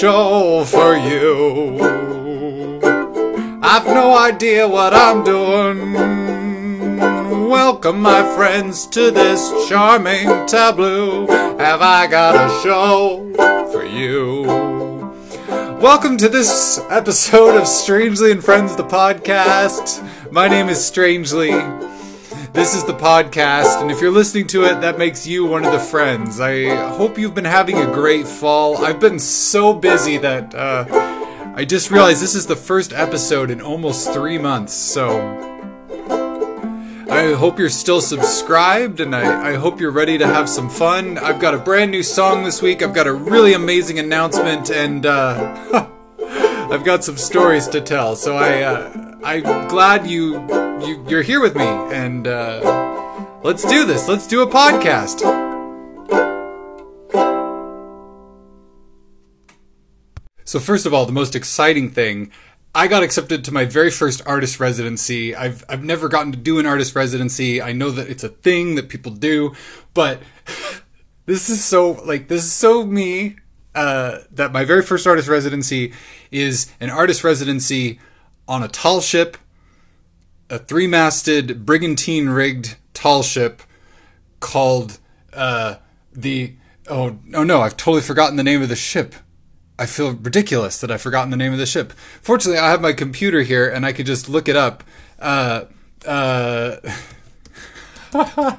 Show for you. I've no idea what I'm doing. Welcome, my friends, to this charming tableau. Have I got a show for you? Welcome to this episode of Strangely and Friends, the podcast. My name is Strangely. This is the podcast, and if you're listening to it, that makes you one of the friends. I hope you've been having a great fall. I've been so busy that uh, I just realized this is the first episode in almost three months, so I hope you're still subscribed and I, I, hope you're ready to have some fun. I've got a brand new song this week, I've got a really amazing announcement, and uh, I've got some stories to tell. So I, uh, I'm glad you, you you're here with me, and uh, let's do this. Let's do a podcast. So first of all, the most exciting thing, I got accepted to my very first artist residency. I've I've never gotten to do an artist residency. I know that it's a thing that people do, but this is so like this is so me uh, that my very first artist residency is an artist residency on a tall ship, a three masted, brigantine rigged tall ship called uh, the. Oh, oh no, I've totally forgotten the name of the ship. I feel ridiculous that I've forgotten the name of the ship. Fortunately, I have my computer here and I could just look it up. Uh, uh,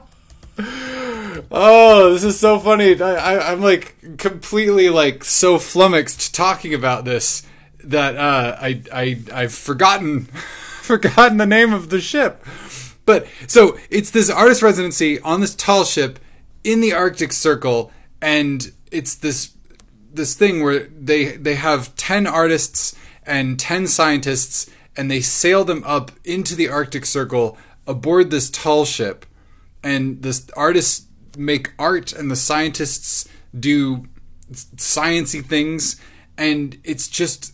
oh, this is so funny. I, I, I'm like completely like so flummoxed talking about this that uh, I I I've forgotten forgotten the name of the ship. But so it's this artist residency on this tall ship in the Arctic Circle, and it's this this thing where they they have ten artists and ten scientists, and they sail them up into the Arctic Circle aboard this tall ship, and the artists make art, and the scientists do sciency things, and it's just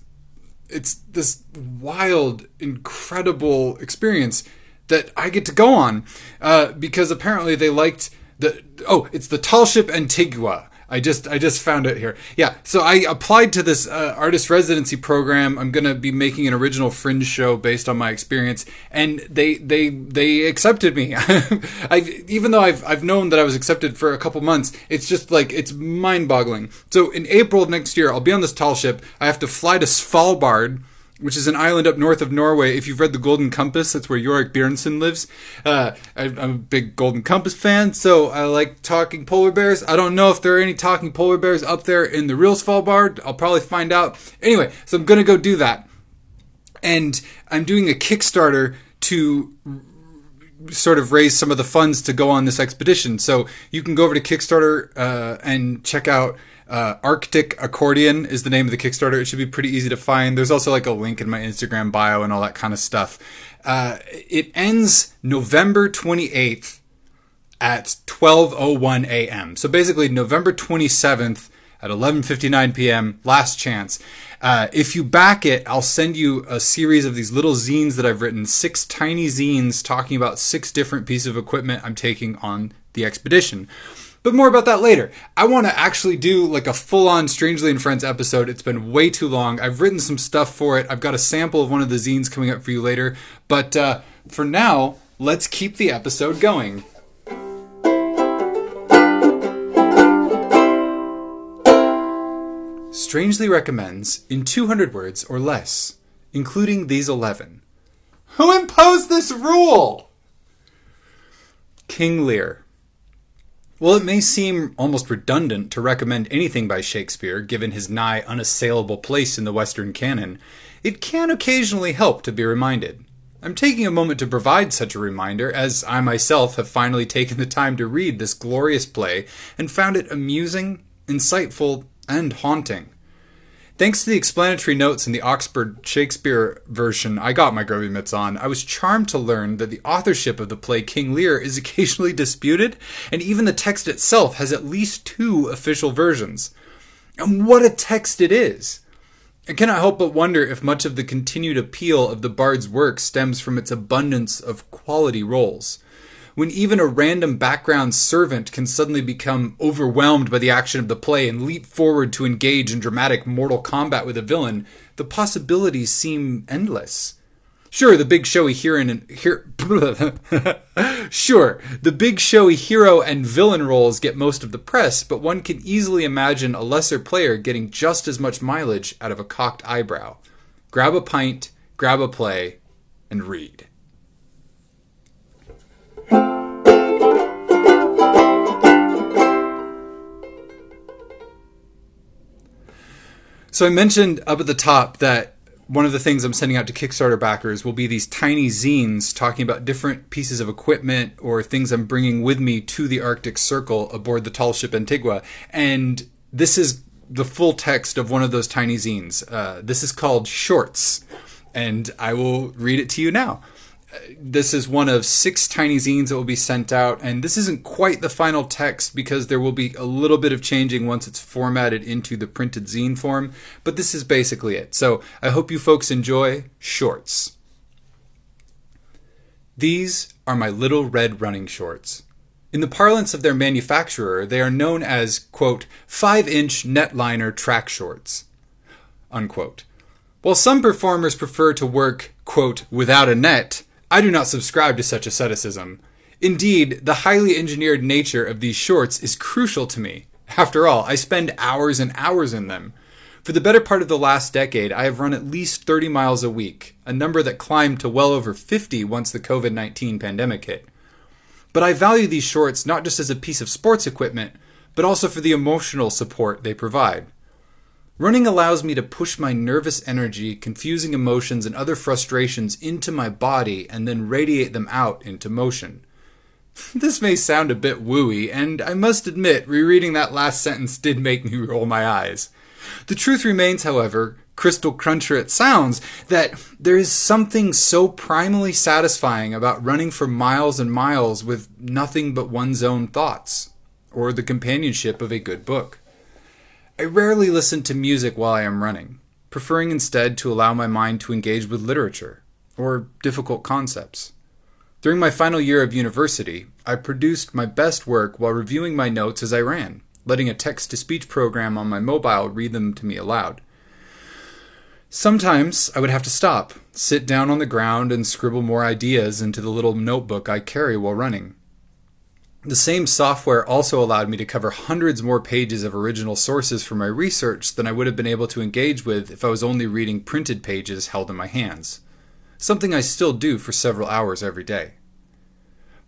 it's this wild, incredible experience that I get to go on uh, because apparently they liked the oh, it's the tall ship Antigua. I just I just found it here. Yeah, so I applied to this uh, artist residency program. I'm gonna be making an original Fringe show based on my experience, and they they they accepted me. I even though I've I've known that I was accepted for a couple months, it's just like it's mind boggling. So in April of next year, I'll be on this tall ship. I have to fly to Svalbard which is an island up north of Norway. If you've read The Golden Compass, that's where Iorek Byrnison lives. Uh, I, am a big Golden Compass fan, so I like talking polar bears. I don't know if there are any talking polar bears up there in the real Svalbard. I'll probably find out. Anyway, so I'm gonna go do that, and I'm doing a Kickstarter to sort of raise some of the funds to go on this expedition. So you can go over to Kickstarter uh, and check out uh, Arctic Accordion is the name of the Kickstarter. It should be pretty easy to find. There's also like a link in my Instagram bio and all that kind of stuff. Uh, it ends November 28th at 12:01 a.m. So basically November 27th at 11:59 p.m. Last chance. Uh, if you back it, I'll send you a series of these little zines that I've written, six tiny zines talking about six different pieces of equipment I'm taking on the expedition. But more about that later. I want to actually do like a full on Strangely and Friends episode. It's been way too long. I've written some stuff for it. I've got a sample of one of the zines coming up for you later. But uh, for now, let's keep the episode going. Strangely recommends in 200 words or less, including these 11. Who imposed this rule? King Lear. Well, it may seem almost redundant to recommend anything by Shakespeare, given his nigh unassailable place in the Western canon. It can occasionally help to be reminded. I'm taking a moment to provide such a reminder, as I myself have finally taken the time to read this glorious play and found it amusing, insightful, and haunting. Thanks to the explanatory notes in the Oxford Shakespeare version I got my Groovy Mitts on, I was charmed to learn that the authorship of the play King Lear is occasionally disputed, and even the text itself has at least two official versions. And what a text it is! I cannot help but wonder if much of the continued appeal of the bard's work stems from its abundance of quality roles. When even a random background servant can suddenly become overwhelmed by the action of the play and leap forward to engage in dramatic mortal combat with a villain, the possibilities seem endless. Sure, the big showy hero and here, sure, the big showy hero and villain roles get most of the press, but one can easily imagine a lesser player getting just as much mileage out of a cocked eyebrow. Grab a pint, grab a play, and read. So I mentioned up at the top that one of the things I'm sending out to Kickstarter backers will be these tiny zines talking about different pieces of equipment or things I'm bringing with me to the Arctic Circle aboard the tall ship Antigua. And this is the full text of one of those tiny zines. Uh, this is called Shorts, and I will read it to you now this is one of six tiny zines that will be sent out, and this isn't quite the final text because there will be a little bit of changing once it's formatted into the printed zine form, but this is basically it. So I hope you folks enjoy shorts. These are my little red running shorts. In the parlance of their manufacturer, they are known as, quote, 5 inch netliner track shorts, unquote. While some performers prefer to work, quote, without a net, I do not subscribe to such asceticism. Indeed, the highly engineered nature of these shorts is crucial to me. After all, I spend hours and hours in them. For the better part of the last decade, I have run at least 30 miles a week, a number that climbed to well over 50 once the COVID 19 pandemic hit. But I value these shorts not just as a piece of sports equipment, but also for the emotional support they provide. Running allows me to push my nervous energy, confusing emotions, and other frustrations into my body and then radiate them out into motion. this may sound a bit wooey, and I must admit, rereading that last sentence did make me roll my eyes. The truth remains, however, crystal cruncher it sounds, that there is something so primally satisfying about running for miles and miles with nothing but one's own thoughts, or the companionship of a good book. I rarely listen to music while I am running, preferring instead to allow my mind to engage with literature or difficult concepts. During my final year of university, I produced my best work while reviewing my notes as I ran, letting a text to speech program on my mobile read them to me aloud. Sometimes I would have to stop, sit down on the ground, and scribble more ideas into the little notebook I carry while running. The same software also allowed me to cover hundreds more pages of original sources for my research than I would have been able to engage with if I was only reading printed pages held in my hands. Something I still do for several hours every day.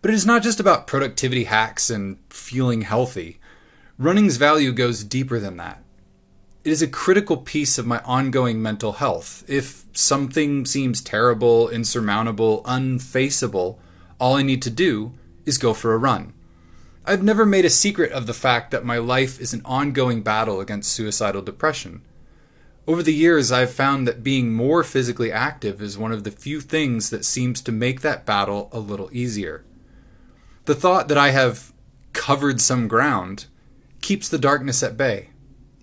But it is not just about productivity hacks and feeling healthy. Running's value goes deeper than that. It is a critical piece of my ongoing mental health. If something seems terrible, insurmountable, unfaceable, all I need to do is go for a run. I've never made a secret of the fact that my life is an ongoing battle against suicidal depression. Over the years, I've found that being more physically active is one of the few things that seems to make that battle a little easier. The thought that I have covered some ground keeps the darkness at bay,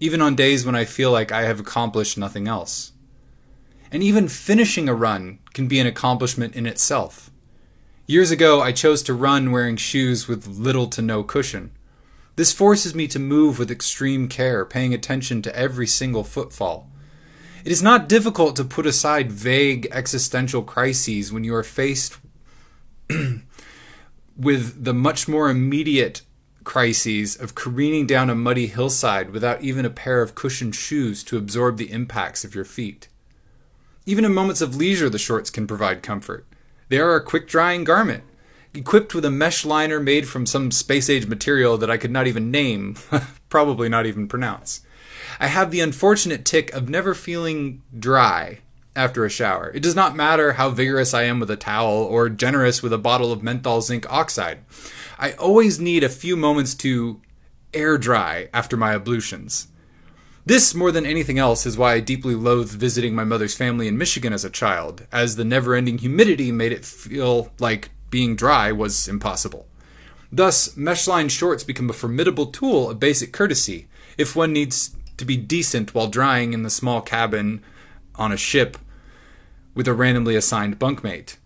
even on days when I feel like I have accomplished nothing else. And even finishing a run can be an accomplishment in itself. Years ago, I chose to run wearing shoes with little to no cushion. This forces me to move with extreme care, paying attention to every single footfall. It is not difficult to put aside vague existential crises when you are faced with the much more immediate crises of careening down a muddy hillside without even a pair of cushioned shoes to absorb the impacts of your feet. Even in moments of leisure, the shorts can provide comfort. They are a quick drying garment, equipped with a mesh liner made from some space age material that I could not even name, probably not even pronounce. I have the unfortunate tick of never feeling dry after a shower. It does not matter how vigorous I am with a towel or generous with a bottle of menthol zinc oxide. I always need a few moments to air dry after my ablutions. This, more than anything else, is why I deeply loathed visiting my mother's family in Michigan as a child, as the never ending humidity made it feel like being dry was impossible. Thus, meshline shorts become a formidable tool of basic courtesy if one needs to be decent while drying in the small cabin on a ship with a randomly assigned bunkmate.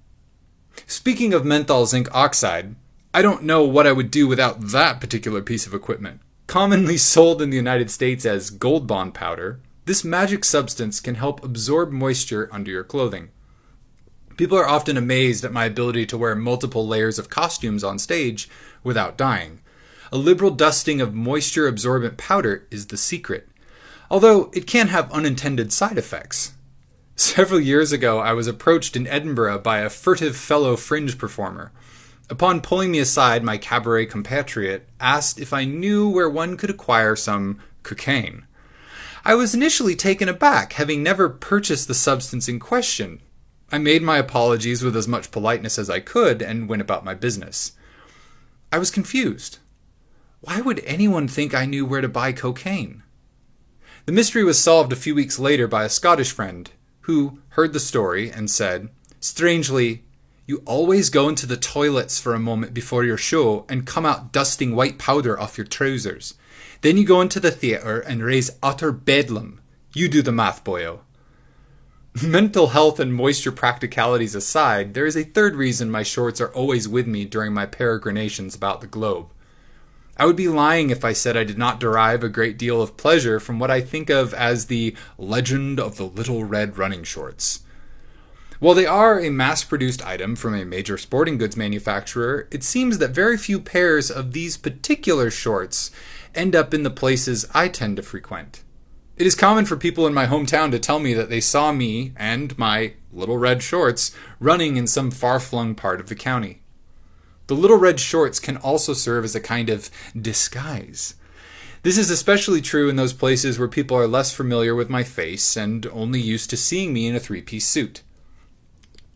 Speaking of menthol zinc oxide, I don't know what I would do without that particular piece of equipment. Commonly sold in the United States as Gold Bond powder, this magic substance can help absorb moisture under your clothing. People are often amazed at my ability to wear multiple layers of costumes on stage without dying. A liberal dusting of moisture absorbent powder is the secret, although it can have unintended side effects. Several years ago, I was approached in Edinburgh by a furtive fellow fringe performer. Upon pulling me aside, my cabaret compatriot asked if I knew where one could acquire some cocaine. I was initially taken aback, having never purchased the substance in question. I made my apologies with as much politeness as I could and went about my business. I was confused. Why would anyone think I knew where to buy cocaine? The mystery was solved a few weeks later by a Scottish friend who heard the story and said, Strangely, you always go into the toilets for a moment before your show and come out dusting white powder off your trousers. Then you go into the theatre and raise utter bedlam. You do the math, boyo. Mental health and moisture practicalities aside, there is a third reason my shorts are always with me during my peregrinations about the globe. I would be lying if I said I did not derive a great deal of pleasure from what I think of as the legend of the little red running shorts. While they are a mass produced item from a major sporting goods manufacturer, it seems that very few pairs of these particular shorts end up in the places I tend to frequent. It is common for people in my hometown to tell me that they saw me and my little red shorts running in some far flung part of the county. The little red shorts can also serve as a kind of disguise. This is especially true in those places where people are less familiar with my face and only used to seeing me in a three piece suit.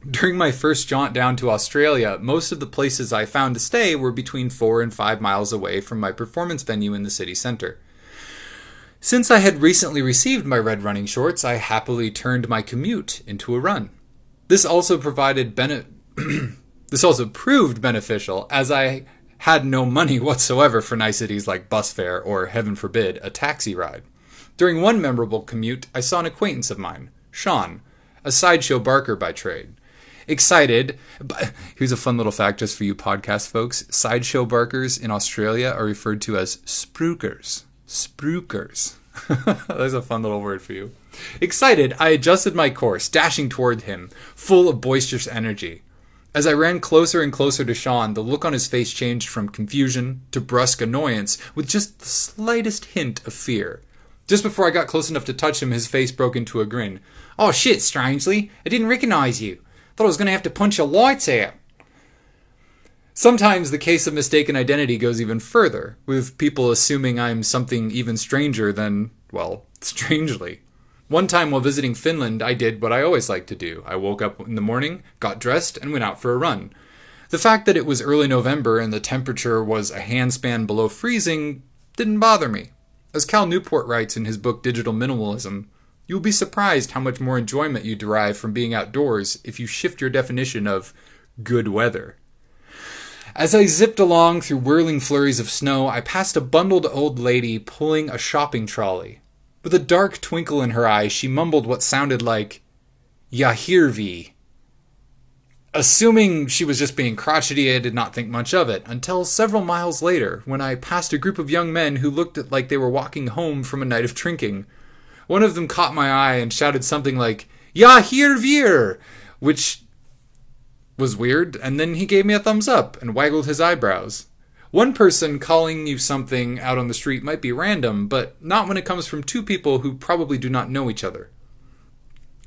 During my first jaunt down to Australia, most of the places I found to stay were between four and five miles away from my performance venue in the city center. Since I had recently received my red running shorts, I happily turned my commute into a run. This also provided benefit. This also proved beneficial as I had no money whatsoever for niceties like bus fare or, heaven forbid, a taxi ride. During one memorable commute, I saw an acquaintance of mine, Sean, a sideshow barker by trade. Excited, but here's a fun little fact just for you podcast folks. Sideshow barkers in Australia are referred to as spruikers. Spruikers. That's a fun little word for you. Excited, I adjusted my course, dashing toward him, full of boisterous energy. As I ran closer and closer to Sean, the look on his face changed from confusion to brusque annoyance with just the slightest hint of fear. Just before I got close enough to touch him, his face broke into a grin. Oh shit, strangely. I didn't recognize you. Thought I was going to have to punch your lights out. Sometimes the case of mistaken identity goes even further, with people assuming I'm something even stranger than, well, strangely. One time while visiting Finland, I did what I always like to do. I woke up in the morning, got dressed, and went out for a run. The fact that it was early November and the temperature was a handspan below freezing didn't bother me. As Cal Newport writes in his book Digital Minimalism, you will be surprised how much more enjoyment you derive from being outdoors if you shift your definition of good weather. As I zipped along through whirling flurries of snow, I passed a bundled old lady pulling a shopping trolley. With a dark twinkle in her eyes, she mumbled what sounded like, Yahirvi. Assuming she was just being crotchety, I did not think much of it, until several miles later, when I passed a group of young men who looked like they were walking home from a night of drinking. One of them caught my eye and shouted something like, Yahirvir, which was weird, and then he gave me a thumbs up and waggled his eyebrows. One person calling you something out on the street might be random, but not when it comes from two people who probably do not know each other.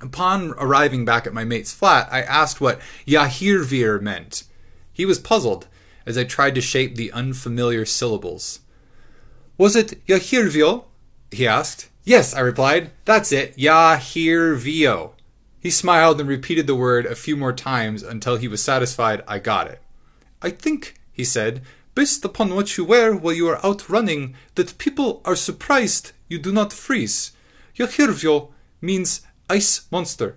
Upon arriving back at my mate's flat, I asked what Yahirvir meant. He was puzzled as I tried to shape the unfamiliar syllables. Was it Yahirvio? he asked. Yes, I replied. That's it, Yahirvio. He smiled and repeated the word a few more times until he was satisfied I got it. I think, he said, based upon what you wear while you are out running, that people are surprised you do not freeze. Yahirvyo means ice monster.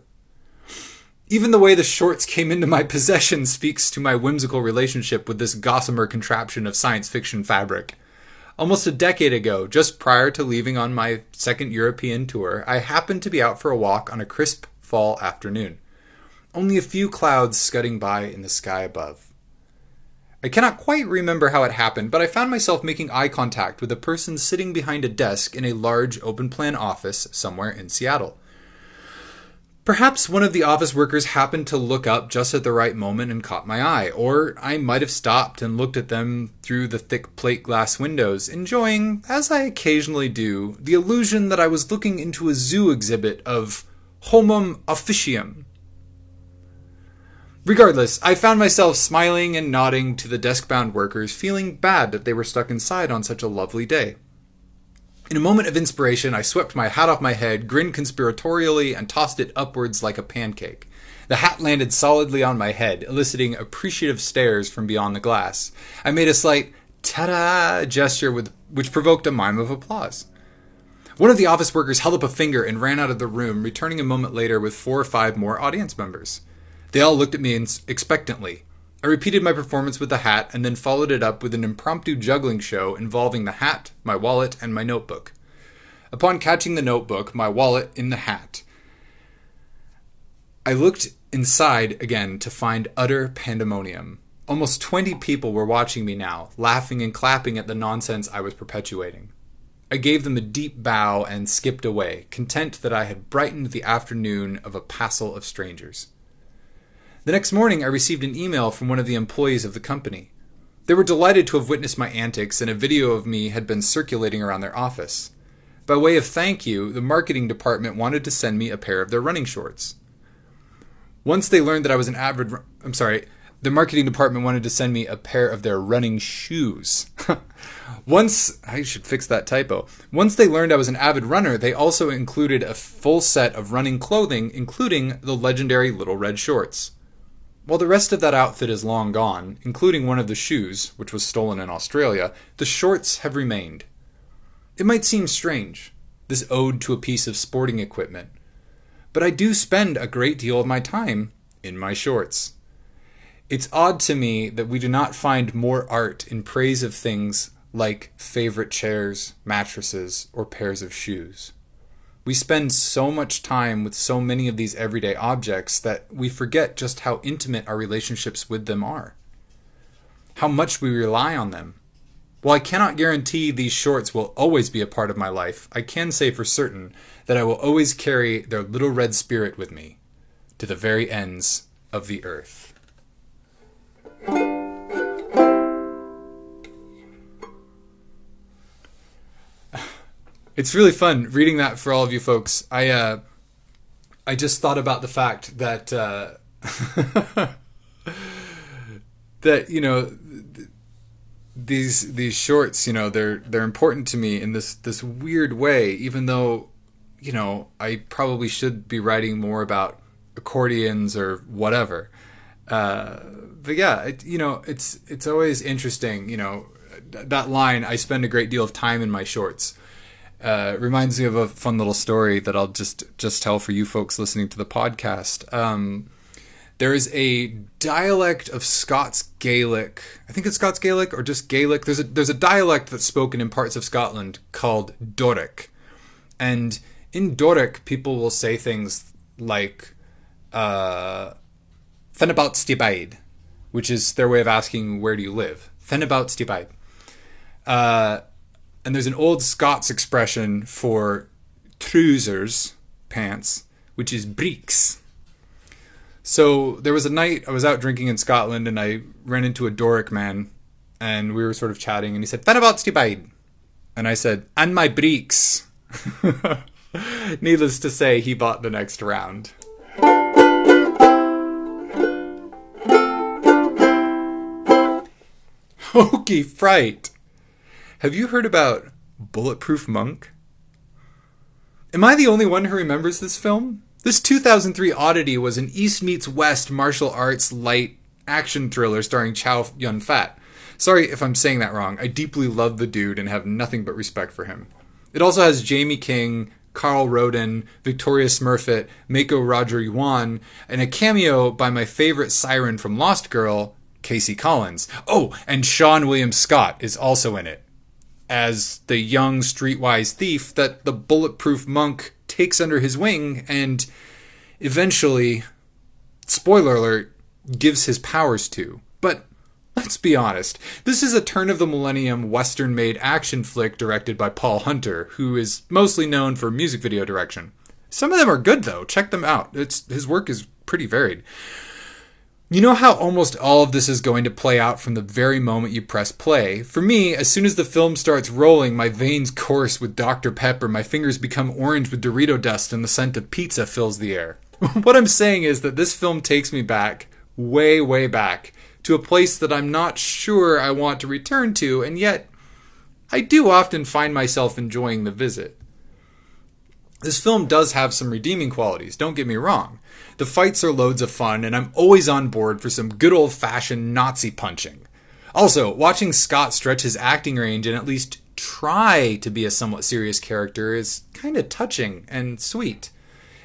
Even the way the shorts came into my possession speaks to my whimsical relationship with this gossamer contraption of science fiction fabric. Almost a decade ago, just prior to leaving on my second European tour, I happened to be out for a walk on a crisp fall afternoon. Only a few clouds scudding by in the sky above. I cannot quite remember how it happened, but I found myself making eye contact with a person sitting behind a desk in a large open plan office somewhere in Seattle. Perhaps one of the office workers happened to look up just at the right moment and caught my eye, or I might have stopped and looked at them through the thick plate glass windows, enjoying, as I occasionally do, the illusion that I was looking into a zoo exhibit of Homum officium, Regardless, I found myself smiling and nodding to the desk bound workers, feeling bad that they were stuck inside on such a lovely day. In a moment of inspiration, I swept my hat off my head, grinned conspiratorially, and tossed it upwards like a pancake. The hat landed solidly on my head, eliciting appreciative stares from beyond the glass. I made a slight ta-da gesture with, which provoked a mime of applause. One of the office workers held up a finger and ran out of the room, returning a moment later with four or five more audience members. They all looked at me expectantly. I repeated my performance with the hat and then followed it up with an impromptu juggling show involving the hat, my wallet, and my notebook. Upon catching the notebook, my wallet in the hat, I looked inside again to find utter pandemonium. Almost 20 people were watching me now, laughing and clapping at the nonsense I was perpetuating. I gave them a deep bow and skipped away, content that I had brightened the afternoon of a passel of strangers. The next morning, I received an email from one of the employees of the company. They were delighted to have witnessed my antics, and a video of me had been circulating around their office. By way of thank you, the marketing department wanted to send me a pair of their running shorts. Once they learned that I was an avid, I'm sorry, the marketing department wanted to send me a pair of their running shoes. Once, I should fix that typo. Once they learned I was an avid runner, they also included a full set of running clothing, including the legendary Little Red Shorts. While the rest of that outfit is long gone, including one of the shoes, which was stolen in Australia, the shorts have remained. It might seem strange, this ode to a piece of sporting equipment, but I do spend a great deal of my time in my shorts. It's odd to me that we do not find more art in praise of things like favorite chairs, mattresses, or pairs of shoes. We spend so much time with so many of these everyday objects that we forget just how intimate our relationships with them are. How much we rely on them. While I cannot guarantee these shorts will always be a part of my life, I can say for certain that I will always carry their little red spirit with me to the very ends of the earth. It's really fun reading that for all of you folks. I uh, I just thought about the fact that uh, that you know these these shorts, you know, they're they're important to me in this this weird way. Even though you know I probably should be writing more about accordions or whatever. Uh, but yeah, it, you know, it's it's always interesting. You know, that line. I spend a great deal of time in my shorts uh, reminds me of a fun little story that I'll just just tell for you folks listening to the podcast. Um, there is a dialect of Scots Gaelic. I think it's Scots Gaelic or just Gaelic. There's a there's a dialect that's spoken in parts of Scotland called Doric, and in Doric, people will say things like uh, "Fenabout stibaid," which is their way of asking where do you live. Fenabout stibaid. Uh, and there's an old Scots expression for trousers, pants, which is breeks. So there was a night I was out drinking in Scotland and I ran into a Doric man and we were sort of chatting and he said, about bide? And I said, And my breeks. Needless to say, he bought the next round. Hokey fright. Have you heard about Bulletproof Monk? Am I the only one who remembers this film? This 2003 oddity was an East meets West martial arts light action thriller starring Chow Yun Fat. Sorry if I'm saying that wrong. I deeply love the dude and have nothing but respect for him. It also has Jaime King, Karel Roden, Victoria Smurfit, Mako Roger Yuan, and a cameo by my favorite siren from Lost Girl, K.C. Collins. Oh, and Seann William Scott is also in it as the young streetwise thief that the bulletproof monk takes under his wing and eventually, spoiler alert, gives his powers to. But Let's be honest. This is a turn of the millennium Western made action flick directed by Paul Hunter, who is mostly known for music video direction. Some of them are good though. Check them out. It's his work is pretty varied. You know how almost all of this is going to play out from the very moment you press play? For me, as soon as the film starts rolling, my veins course with Dr. Pepper, my fingers become orange with Dorito dust, and the scent of pizza fills the air. what I'm saying is that this film takes me back, way, way back, to a place that I'm not sure I want to return to, and yet I do often find myself enjoying the visit. This film does have some redeeming qualities, don't get me wrong. The fights are loads of fun, and I'm always on board for some good old fashioned Nazi punching. Also, watching Scott stretch his acting range and at least try to be a somewhat serious character is kind of touching and sweet.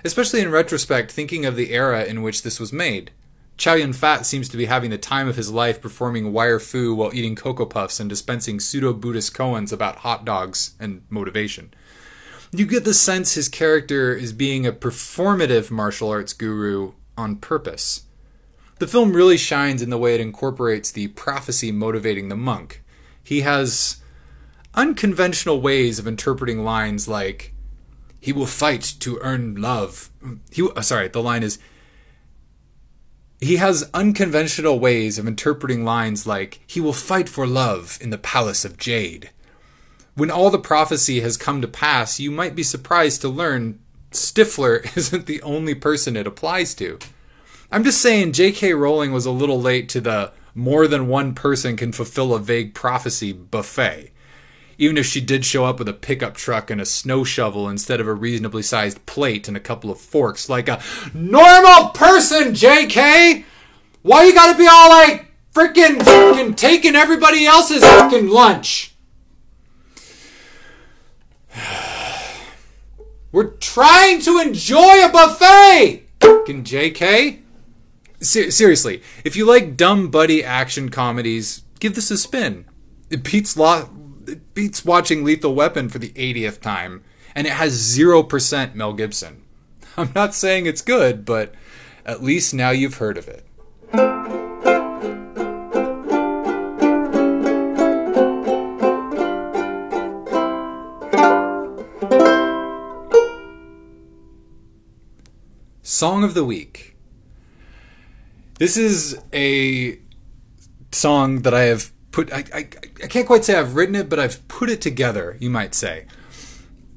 Especially in retrospect, thinking of the era in which this was made. Chow Yun Fat seems to be having the time of his life performing wire fu while eating Cocoa Puffs and dispensing pseudo Buddhist koans about hot dogs and motivation. You get the sense his character is being a performative martial arts guru on purpose. The film really shines in the way it incorporates the prophecy motivating the monk. He has unconventional ways of interpreting lines like, he will fight to earn love. He, uh, sorry, the line is, he has unconventional ways of interpreting lines like, He will fight for love in the palace of jade. When all the prophecy has come to pass, you might be surprised to learn Stifler isn't the only person it applies to. I'm just saying J.K. Rowling was a little late to the more than one person can fulfill a vague prophecy buffet. Even if she did show up with a pickup truck and a snow shovel instead of a reasonably sized plate and a couple of forks, like a normal person, JK! Why you gotta be all like freaking taking everybody else's fucking lunch? We're trying to enjoy a buffet! Fucking JK? Ser- seriously, if you like dumb buddy action comedies, give this a spin. It beats lot it beats watching Lethal Weapon for the 80th time, and it has 0% Mel Gibson. I'm not saying it's good, but at least now you've heard of it. Song of the Week. This is a song that I have put I, I, I can't quite say I've written it, but I've put it together, you might say.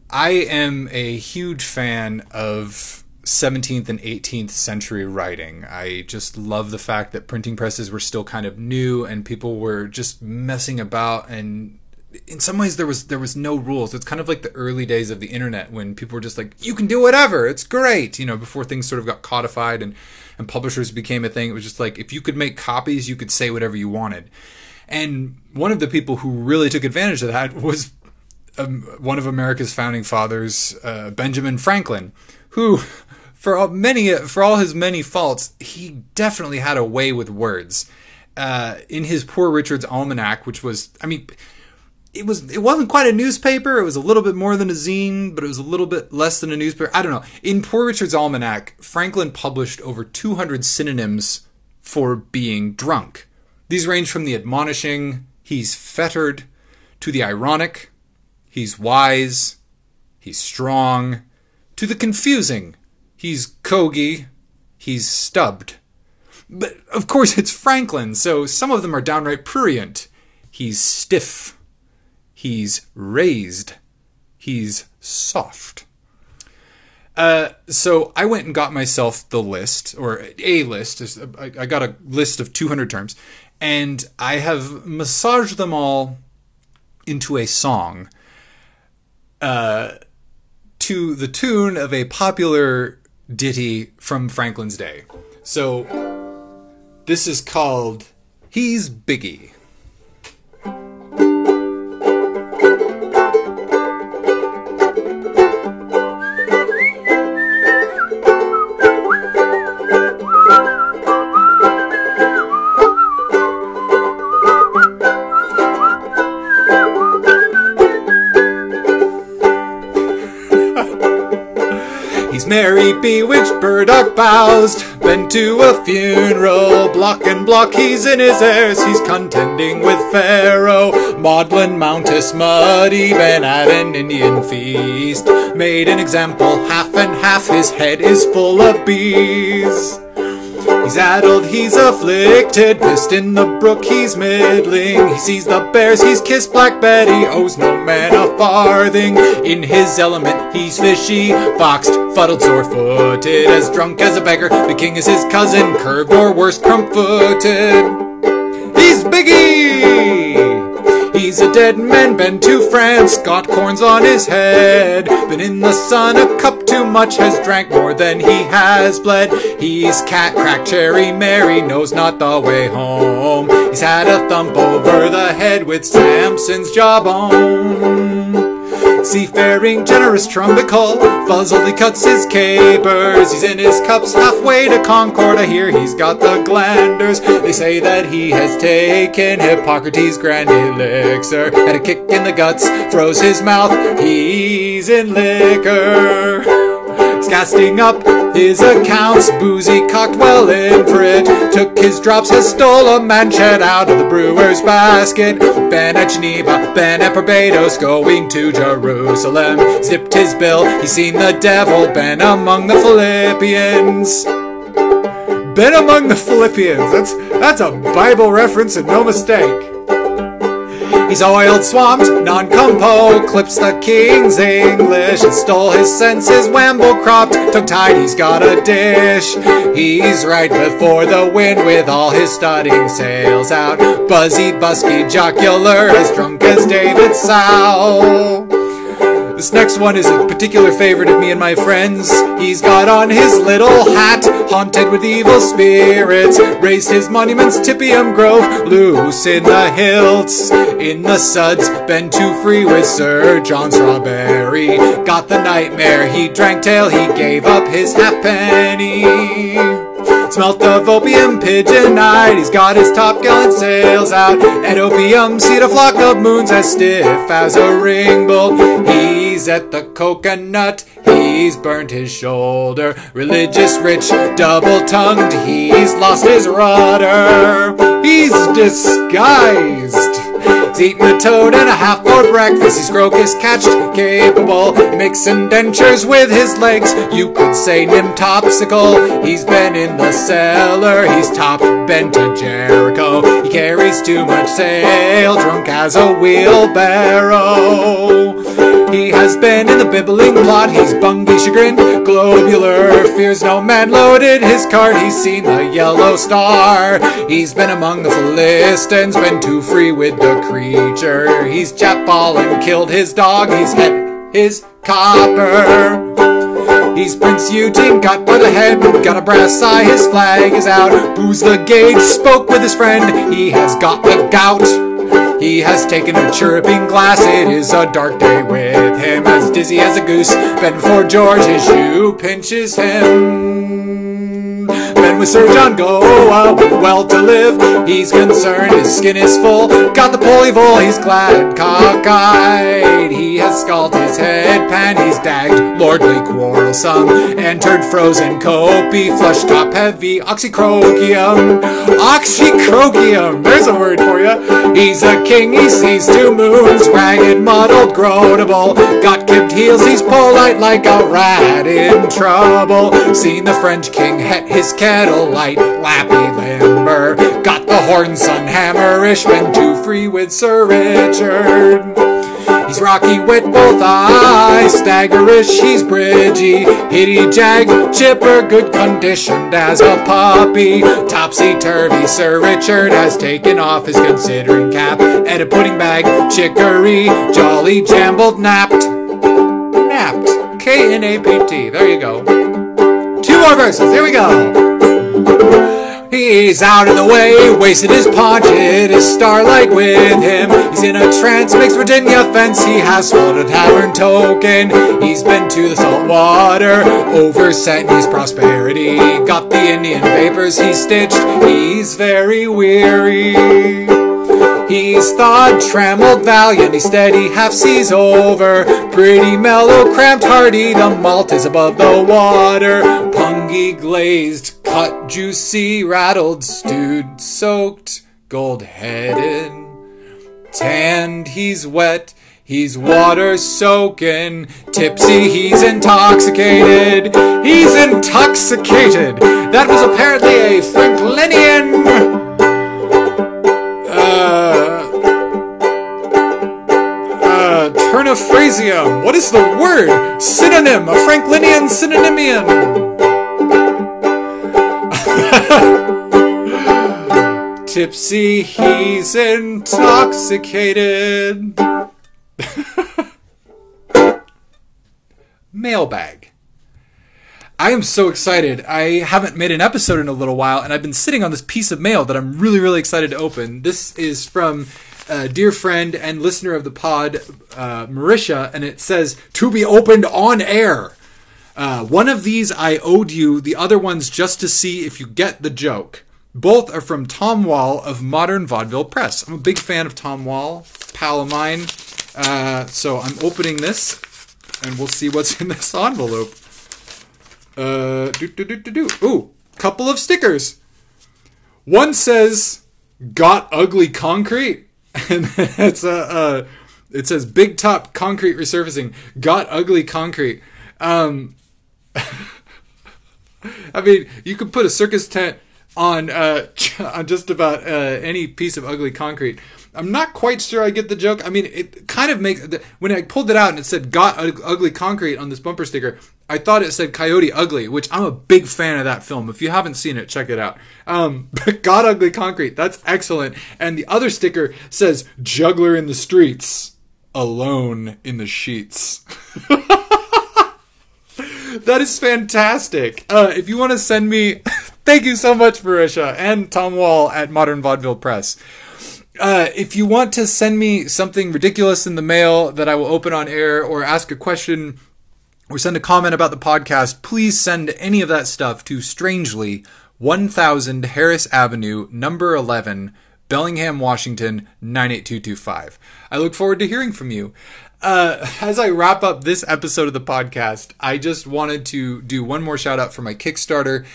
I am a huge fan of 17th and 18th century writing. I just love the fact that printing presses were still kind of new and people were just messing about and in some ways there was there was no rules. It's kind of like the early days of the internet when people were just like you can do whatever. It's great, you know, before things sort of got codified and and publishers became a thing. It was just like if you could make copies, you could say whatever you wanted. And one of the people who really took advantage of that was um, one of America's founding fathers, uh, Benjamin Franklin, who, for all, many for all his many faults, he definitely had a way with words. Uh, in his Poor Richard's Almanac, which was, I mean, it was it wasn't quite a newspaper. It was a little bit more than a zine, but it was a little bit less than a newspaper. I don't know. In Poor Richard's Almanac, Franklin published over 200 synonyms for being drunk. These range from the admonishing, he's fettered, to the ironic, he's wise, he's strong, to the confusing, he's cogy, he's stubbed. But of course, it's Franklin, so some of them are downright prurient. He's stiff, he's raised, he's soft. Uh, so I went and got myself the list, or a list. I got a list of 200 terms, and I have massaged them all into a song uh, to the tune of a popular ditty from Franklin's day. So this is called He's Biggie. Merry, bewitched, burdock boused. Been to a funeral, block and block, he's in his airs. He's contending with Pharaoh. Maudlin Mountus Muddy, been at an Indian feast. Made an example, half and half, his head is full of bees. He's addled, he's afflicted, pissed in the brook, he's middling. He sees the bears, he's kissed Black Betty, owes no man a farthing. In his element, he's fishy, foxed, fuddled, sore footed, as drunk as a beggar. The king is his cousin, curved or worse, crump footed. He's Biggie! He's a dead man, been to France, got corns on his head. Been in the sun a cup too much, has drank more than he has bled. He's cat crack cherry Mary, knows not the way home. He's had a thump over the head with Samson's jawbone. Seafaring, generous trumbical, fuzzily cuts his capers. He's in his cups halfway to Concord. I hear he's got the glanders. They say that he has taken Hippocrates' grand elixir. Had a kick in the guts, froze his mouth. He's in liquor. He's casting up his accounts, boozy cocked well in for it. Took his drops, has stole a manchet out of the brewer's basket. Been at Geneva, been at Barbados, going to Jerusalem. Zipped his bill, he's seen the devil, been among the Philippians. Been among the Philippians. That's that's a Bible reference and no mistake. He's oiled, swamped, non-compo, clips the king's English, and stole his senses, wamble cropped, tongue-tied, he's got a dish. He's right before the wind with all his studding sails out, buzzy, busky, jocular, as drunk as David Sow. This next one is a particular favorite of me and my friends. He's got on his little hat, haunted with evil spirits. Raised his monuments, Tippium Grove, loose in the hilts. In the suds, been too free with Sir John Strawberry. Got the nightmare, he drank till he gave up his halfpenny. Smelt of opium, pigeon eyed. He's got his top gallant sails out. At opium, seed a flock of moons as stiff as a ring bolt. He's at the coconut. He's burnt his shoulder. Religious, rich, double tongued. He's lost his rudder. He's disguised. He's eaten a toad and a half for breakfast. He's crocus catched, capable. He makes indentures with his legs. You could say nimtopsical. He's been in the cellar. He's top bent to Jericho. He carries too much sail, drunk as a wheelbarrow. He has been in the bibbling plot. He's bungy, chagrined, globular. Fears no man loaded his cart. He's seen the yellow star. He's been among the Philistines, been too free with the creature. He's chapfallen, killed his dog. He's had his copper. He's Prince Eugene, got by the head, got a brass eye, his flag is out. Booze the gate, spoke with his friend, he has got the gout. He has taken a chirruping glass, it is a dark day with him, as dizzy as a goose. Ben for George, his shoe pinches him. Sir John go uh, well to live. He's concerned, his skin is full. Got the polyvol, he's glad, cockeyed. He has scalded his head pan, he's dagged, lordly quarrelsome. Entered frozen copy, flush top heavy, oxycrogium. Oxycrogium, there's a word for you. He's a king, he sees two moons, ragged, muddled, groanable. Got kibbed heels, he's polite like a rat in trouble. Seen the French king het his kettle light, lappy limber. Got the horn sun hammerish, been too free with Sir Richard. He's rocky with both eyes, staggerish, he's bridgy, hitty jag, chipper, good conditioned as a puppy. Topsy turvy, Sir Richard has taken off his considering cap, and a pudding bag, chicory, jolly jambled, napped. Napped. K N A P T. There you go. Two more verses. Here we go. He's out of the way, wasted his punch, it is starlight with him. He's in a trance, makes Virginia fence, he has swallowed a tavern token. He's been to the salt water, overset his prosperity. Got the Indian vapors he stitched, he's very weary. He's thawed, trammeled, valiant, he's steady, half seas over. Pretty mellow, cramped, hearty, the malt is above the water. Pungy, glazed, cut, juicy, rattled, stewed, soaked, gold headed. Tanned, he's wet, he's water soaking. Tipsy, he's intoxicated. He's intoxicated. That was apparently a Franklinian. What is the word? Synonym. A Franklinian synonymian. Tipsy, he's intoxicated. Mailbag. I am so excited. I haven't made an episode in a little while, and I've been sitting on this piece of mail that I'm really, really excited to open. This is from a dear friend and listener of the pod, uh, Marisha, and it says, To be opened on air. Uh, one of these I owed you, the other one's just to see if you get the joke. Both are from Tom Wall of Modern Vaudeville Press. I'm a big fan of Tom Wall, pal of mine. Uh, so I'm opening this, and we'll see what's in this envelope. Uh, do do do do do. Ooh, couple of stickers. One says "Got ugly concrete," and it's a. Uh, it says "Big top concrete resurfacing." Got ugly concrete. Um, I mean, you could put a circus tent on uh, on just about uh, any piece of ugly concrete. I'm not quite sure I get the joke. I mean, it kind of makes when I pulled it out and it said "Got ugly concrete" on this bumper sticker. I thought it said Coyote Ugly, which I'm a big fan of that film. If you haven't seen it, check it out. Um, but God Ugly Concrete, that's excellent. And the other sticker says Juggler in the Streets, Alone in the Sheets. that is fantastic. Uh, if you want to send me, thank you so much, Marisha and Tom Wall at Modern Vaudeville Press. Uh, if you want to send me something ridiculous in the mail that I will open on air or ask a question or send a comment about the podcast, please send any of that stuff to strangely 1000 Harris Avenue, number 11, Bellingham, Washington 98225. I look forward to hearing from you. Uh, as I wrap up this episode of the podcast, I just wanted to do one more shout out for my Kickstarter.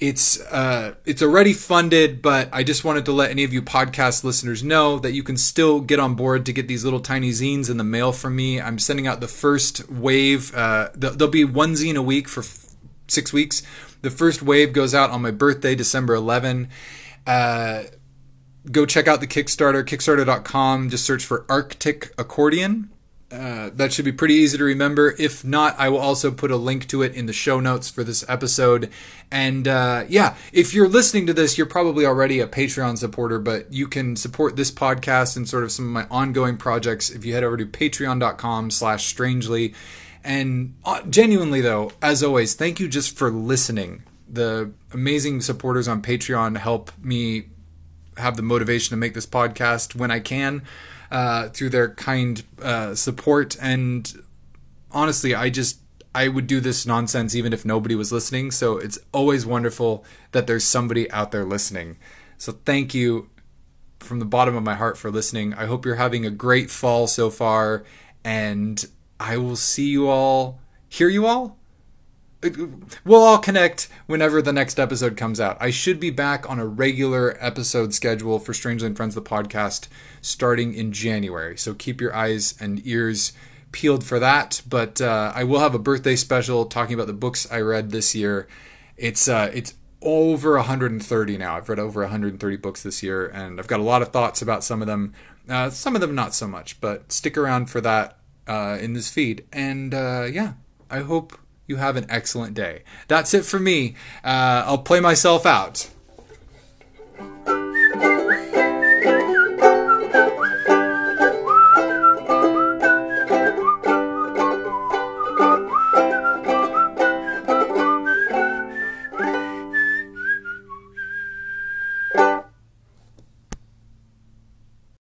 It's uh, it's already funded, but I just wanted to let any of you podcast listeners know that you can still get on board to get these little tiny zines in the mail from me. I'm sending out the first wave. Uh, there'll be one zine a week for f- six weeks. The first wave goes out on my birthday, December 11. Uh, go check out the Kickstarter, Kickstarter.com. Just search for Arctic Accordion. Uh, that should be pretty easy to remember. If not, I will also put a link to it in the show notes for this episode. And uh, yeah, if you're listening to this, you're probably already a Patreon supporter, but you can support this podcast and sort of some of my ongoing projects if you head over to patreon.com slash strangely. And uh, genuinely, though, as always, thank you just for listening. The amazing supporters on Patreon help me have the motivation to make this podcast when I can uh, through their kind uh, support. And honestly, I just I would do this nonsense even if nobody was listening. So it's always wonderful that there's somebody out there listening. So thank you from the bottom of my heart for listening. I hope you're having a great fall so far, and I will see you all, hear you all we'll all connect whenever the next episode comes out. I should be back on a regular episode schedule for Strangely and Friends the podcast starting in January. So keep your eyes and ears peeled for that. But uh, I will have a birthday special talking about the books I read this year. It's uh, it's over 130 now. I've read over 130 books this year, and I've got a lot of thoughts about some of them. Uh, some of them not so much, but stick around for that uh, in this feed. And uh, yeah, I hope you have an excellent day. That's it for me. Uh, I'll play myself out.